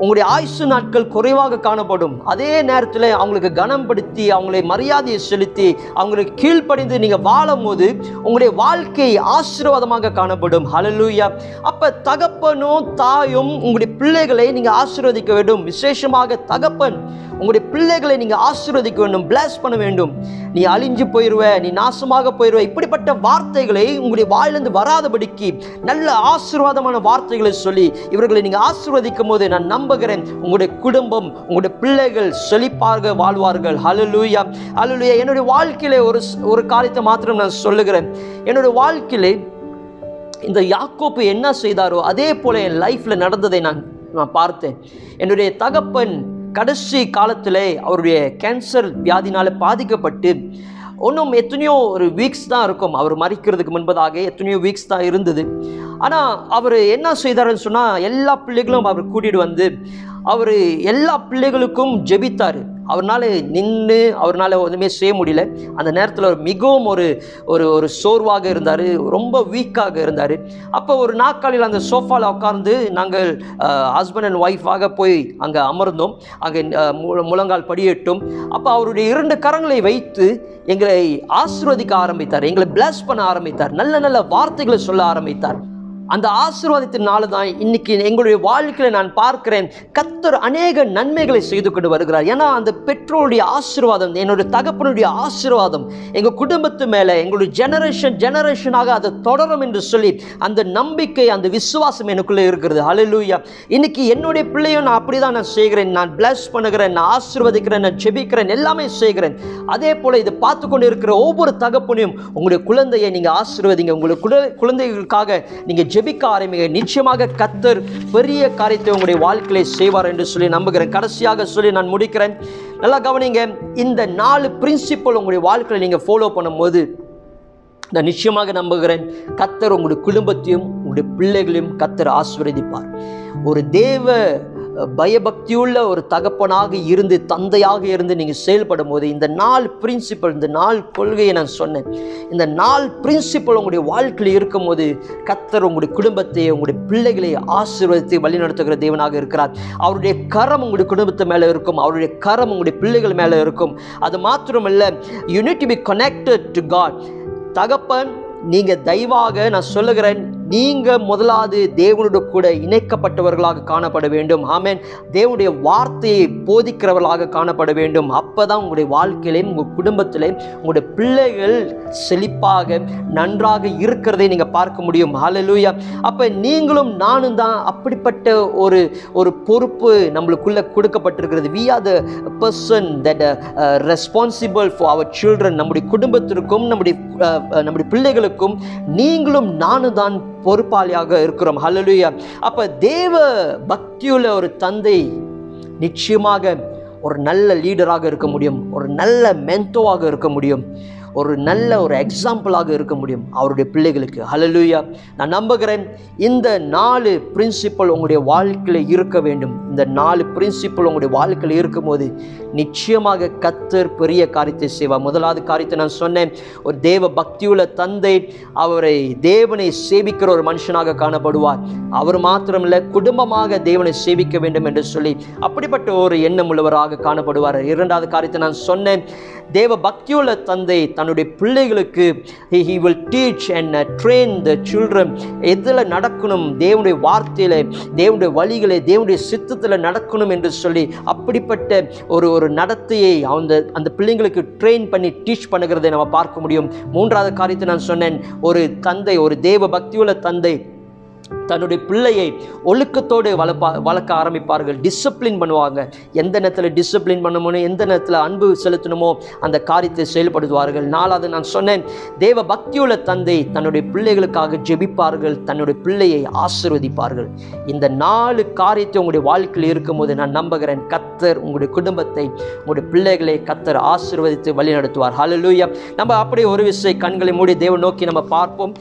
உங்களுடைய ஆயுசு நாட்கள் குறைவாக காணப்படும். அதே நேரத்தில் அவங்களுக்கு கனப்படுத்தி அவங்களை மரியாதையை செலுத்தி அவங்களுக்கு கீழ்ப்படிந்து நீங்கள் வாழும் போது உங்களுடைய வாழ்க்கை ஆசீர்வாதமாக காணப்படும். ஹலலூயா அப்போ தகப்பனும் தாயும் உங்களுடைய பிள்ளைகளை நீங்கள் ஆசீர்வதிக்க வேண்டும். விசேஷமாக தகப்பன் உங்களுடைய பிள்ளைகளை நீங்கள் ஆசீர்வதிக்க வேண்டும் பிளஸ் பண்ண வேண்டும். நீ அழிஞ்சு போயிடுவ நீ நாசமாக போயிடுவ இப்படிப்பட்ட வார்த்தைகளை உங்களுடைய வாயிலிருந்து வராதபடிக்கு நல்ல ஆசீர்வாதமான வார்த்தைகளை சொல்லி இவர்களை நீங்கள் ஆசீர்வதிக்கும் போது நான் நம்புகிறேன் உங்களுடைய குடும்பம் உங்களுடைய பிள்ளைகள் செழிப்பாக வாழ்வார்கள். ஹalleluya அலலுயா என்னுடைய வாழ்க்கையில ஒரு ஒரு காரியத்தை மாத்திரம் நான் சொல்லுகிறேன். என்னுடைய வாழ்க்கையில் இந்த யாக்கோப்பு என்ன செய்தாரோ அதே போல என் லைஃப்பில் நடந்ததை நான் நான் பார்த்தேன். என்னுடைய தகப்பன் கடைசி காலத்தில் அவருடைய கேன்சர் வியாதினால் பாதிக்கப்பட்டு ஒன்றும் எத்தனையோ ஒரு வீக்ஸ் தான் இருக்கும். அவர் மறிக்கிறதுக்கு முன்பதாக எத்தனையோ வீக்ஸ் தான் இருந்தது. ஆனால் அவர் என்ன செய்தாருன்னு சொன்னால் எல்லா பிள்ளைகளும் அவர் கூட்டிகிட்டு வந்து அவர் எல்லா பிள்ளைகளுக்கும் ஜெபித்தார். அவர்னால நின்று அவர்னால ஒன்றுமே செய்ய முடியல. அந்த நேரத்தில் ஒரு மிகவும் ஒரு ஒரு ஒரு சோர்வாக இருந்தார் ரொம்ப வீக்காக இருந்தார். அப்போ ஒரு நாற்காலியில் அந்த சோஃபாவில் உட்கார்ந்து நாங்கள் ஹஸ்பண்ட் அண்ட் ஒய்ஃபாக போய் அங்கே அமர்ந்தோம். அங்கே முழங்கால் படியட்டும். அப்போ அவருடைய இரண்டு கரங்களை வைத்து எங்களை ஆசிர்வதிக்க ஆரம்பித்தார். எங்களை பிளஸ் பண்ண ஆரம்பித்தார். நல்ல நல்ல வார்த்தைகளை சொல்ல ஆரம்பித்தார். அந்த ஆசீர்வாதத்தினால தான் இன்னைக்கு எங்களுடைய வாழ்க்கையில் நான் பார்க்கிறேன் கத்தர் அநேக நன்மைகளை செய்து கொண்டு வருகிறார். ஏன்னா அந்த பெற்றோருடைய ஆசீர்வாதம் என்னுடைய தகப்பனுடைய ஆசீர்வாதம் எங்கள் குடும்பத்து மேலே எங்களுடைய ஜெனரேஷன் ஜெனரேஷனாக அதை தொடரும் என்று சொல்லி அந்த நம்பிக்கை அந்த விசுவாசம் எனக்குள்ளே இருக்கிறது. அலலூயா இன்னைக்கு என்னுடைய பிள்ளையும் நான் அப்படி தான் நான் செய்கிறேன். நான் பிளஸ் பண்ணுகிறேன் நான் ஆசீர்வதிக்கிறேன் நான் ஜெபிக்கிறேன் எல்லாமே செய்கிறேன். அதே போல் இதை பார்த்து கொண்டு இருக்கிற ஒவ்வொரு தகப்பனையும் உங்களுடைய குழந்தையை நீங்கள் ஆசீர்வதிங்க. உங்களுடைய குழ- குழந்தைகளுக்காக நீங்கள் ஜெபிக்க ஆரம்பிங்க நிச்சயமாக கத்தர் பெரிய காரியத்தை உங்களுடைய வாழ்க்கையை செய்வார் என்று சொல்லி நம்புகிறேன். கடைசியாக சொல்லி நான் முடிக்கிறேன். நல்லா கவனிங்க இந்த நாலு பிரின்சிபல் உங்களுடைய வாழ்க்கையில் நீங்கள் ஃபாலோ பண்ணும்போது நான் நிச்சயமாக நம்புகிறேன் கத்தர் உங்களுடைய குடும்பத்தையும் உங்களுடைய பிள்ளைகளையும் கத்தர் ஆசீர்வதிப்பார். ஒரு தேவ பயபக்தியுள்ள ஒரு தகப்பனாக இருந்து தந்தையாக இருந்து நீங்கள் செயல்படும் போது இந்த நாலு பிரின்சிபல் இந்த நாலு கொள்கையை நான் சொன்னேன். இந்த நாலு பிரின்சிபல் உங்களுடைய வாழ்க்கையில் இருக்கும்போது கத்தர் உங்களுடைய குடும்பத்தை உங்களுடைய பிள்ளைகளை ஆசீர்வதித்து வழிநடத்துகிற தேவனாக இருக்கிறார். அவருடைய கரம் உங்களுடைய குடும்பத்து மேலே இருக்கும் அவருடைய கரம் உங்களுடைய பிள்ளைகள் மேலே இருக்கும். அது மாத்திரமல்ல you need to be connected to God தகப்பன் நீங்கள் தயவாக நான் சொல்லுகிறேன் நீங்கள் முதலாவது தேவனோட கூட இணைக்கப்பட்டவர்களாக காணப்பட வேண்டும். ஆமேன். தேவனுடைய வார்த்தையை போதிக்கிறவர்களாக காணப்பட வேண்டும். அப்போ தான் உங்களுடைய வாழ்க்கையிலையும் உங்கள் குடும்பத்திலையும் உங்களுடைய பிள்ளைகள் செழிப்பாக நன்றாக இருக்கிறதை நீங்கள் பார்க்க முடியும். ஹalleluya அப்போ நீங்களும் நானும் தான் அப்படிப்பட்ட ஒரு ஒரு பொறுப்பு நம்மளுக்குள்ளே கொடுக்கப்பட்டிருக்கிறது. We are the person that responsible for our children நம்முடைய குடும்பத்திற்கும் நம்முடைய uh, நம்முடைய பிள்ளைகளுக்கும் நீங்களும் நானும் தான் பொறுப்பாளியாக இருக்கிறோம். ஹலலுயா அப்போ தேவ பக்தியுள்ள ஒரு தந்தை நிச்சயமாக ஒரு நல்ல லீடராக இருக்க முடியும். ஒரு நல்ல மென்த்தோவாக இருக்க முடியும். ஒரு நல்ல ஒரு எக்ஸாம்பிளாக இருக்க முடியும் அவருடைய பிள்ளைகளுக்கு. ஹalleluya நான் நம்புகிறேன் இந்த நாலு பிரின்சிபல் உங்களுடைய வாழ்க்கையில் இருக்க வேண்டும். இந்த நாலு பிரின்சிபல் உங்களுடைய வாழ்க்கையில் இருக்கும்போது நிச்சயமாக கத்தர் பெரிய காரியத்தை செய்வார். முதலாவது காரியத்தை நான் சொன்னேன் ஒரு தேவ பக்தியுள்ள தந்தை அவரை தேவனை சேவிக்கிற ஒரு மனுஷனாக காணப்படுவார். அவர் மாத்திரமில்லை குடும்பமாக தேவனை சேவிக்க வேண்டும் என்று சொல்லி அப்படிப்பட்ட ஒரு எண்ணம் உள்ளவராக காணப்படுவார். இரண்டாவது காரியத்தை நான் சொன்னேன் தேவ பக்தியுள்ள தந்தை தன்னுடைய பிள்ளைகளுக்கு he will teach and train the children எதில் நடக்கணும்? தேவனுடைய வார்த்தையில் தேவனுடைய வழிகளை தேவனுடைய சித்தத்தில் நடக்கணும் என்று சொல்லி அப்படிப்பட்ட ஒரு ஒரு நடத்தையை அந்த அந்த பிள்ளைங்களுக்கு ட்ரெயின் பண்ணி டீச் பண்ணுகிறதை நம்ம பார்க்க முடியும். மூன்றாவது காரியத்தை நான் சொன்னேன். ஒரு தந்தை ஒரு தேவ பக்தியுள்ள தந்தை தன்னுடைய பிள்ளையை ஒழுக்கத்தோடு வளர்ப்பா வளர்க்க ஆரம்பிப்பார்கள். டிசிப்ளின் பண்ணுவாங்க. எந்த நேரத்தில் டிசிப்ளின் பண்ணணுமோ எந்த நேரத்தில் அன்பு செலுத்தணுமோ அந்த காரியத்தை செயல்படுத்துவார்கள். நாலாவது நான் சொன்னேன் தேவ பக்தியுள்ள தந்தை தன்னுடைய பிள்ளைகளுக்காக ஜெபிப்பார்கள் தன்னுடைய பிள்ளையை ஆசிர்வதிப்பார்கள். இந்த நாலு காரியத்தை உங்களுடைய வாழ்க்கையில் இருக்கும்போது நான் நம்புகிறேன். கத்தர் உங்களுடைய குடும்பத்தை உங்களுடைய பிள்ளைகளை கத்தர் ஆசிர்வதித்து வழிநடத்துவார். ஹலலூயா நம்ம அப்படியே ஒரு விஷயம் கண்களை மூடி தேவ நோக்கி நம்ம பார்ப்போம்.